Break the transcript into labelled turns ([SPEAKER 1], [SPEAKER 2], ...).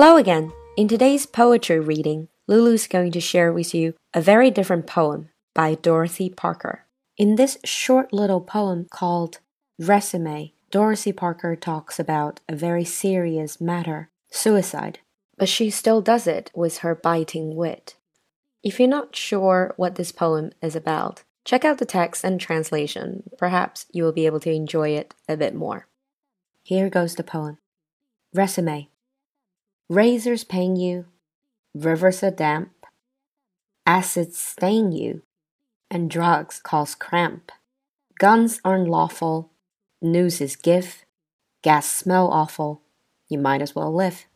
[SPEAKER 1] Hello again. In today's poetry reading, Lulu's going to share with you a very different poem by Dorothy Parker. In this short little poem called Resumé, Dorothy Parker talks about a very serious matter suicide, but she still does it with her biting wit. If you're not sure what this poem is about, check out the text and translation. Perhaps you will be able to enjoy it a bit more. Here goes the poem Resumé Razors pain you, rivers are damp, acids stain you, and drugs cause cramp. Guns aren't lawful, news is give, gas smell awful, you might as well live.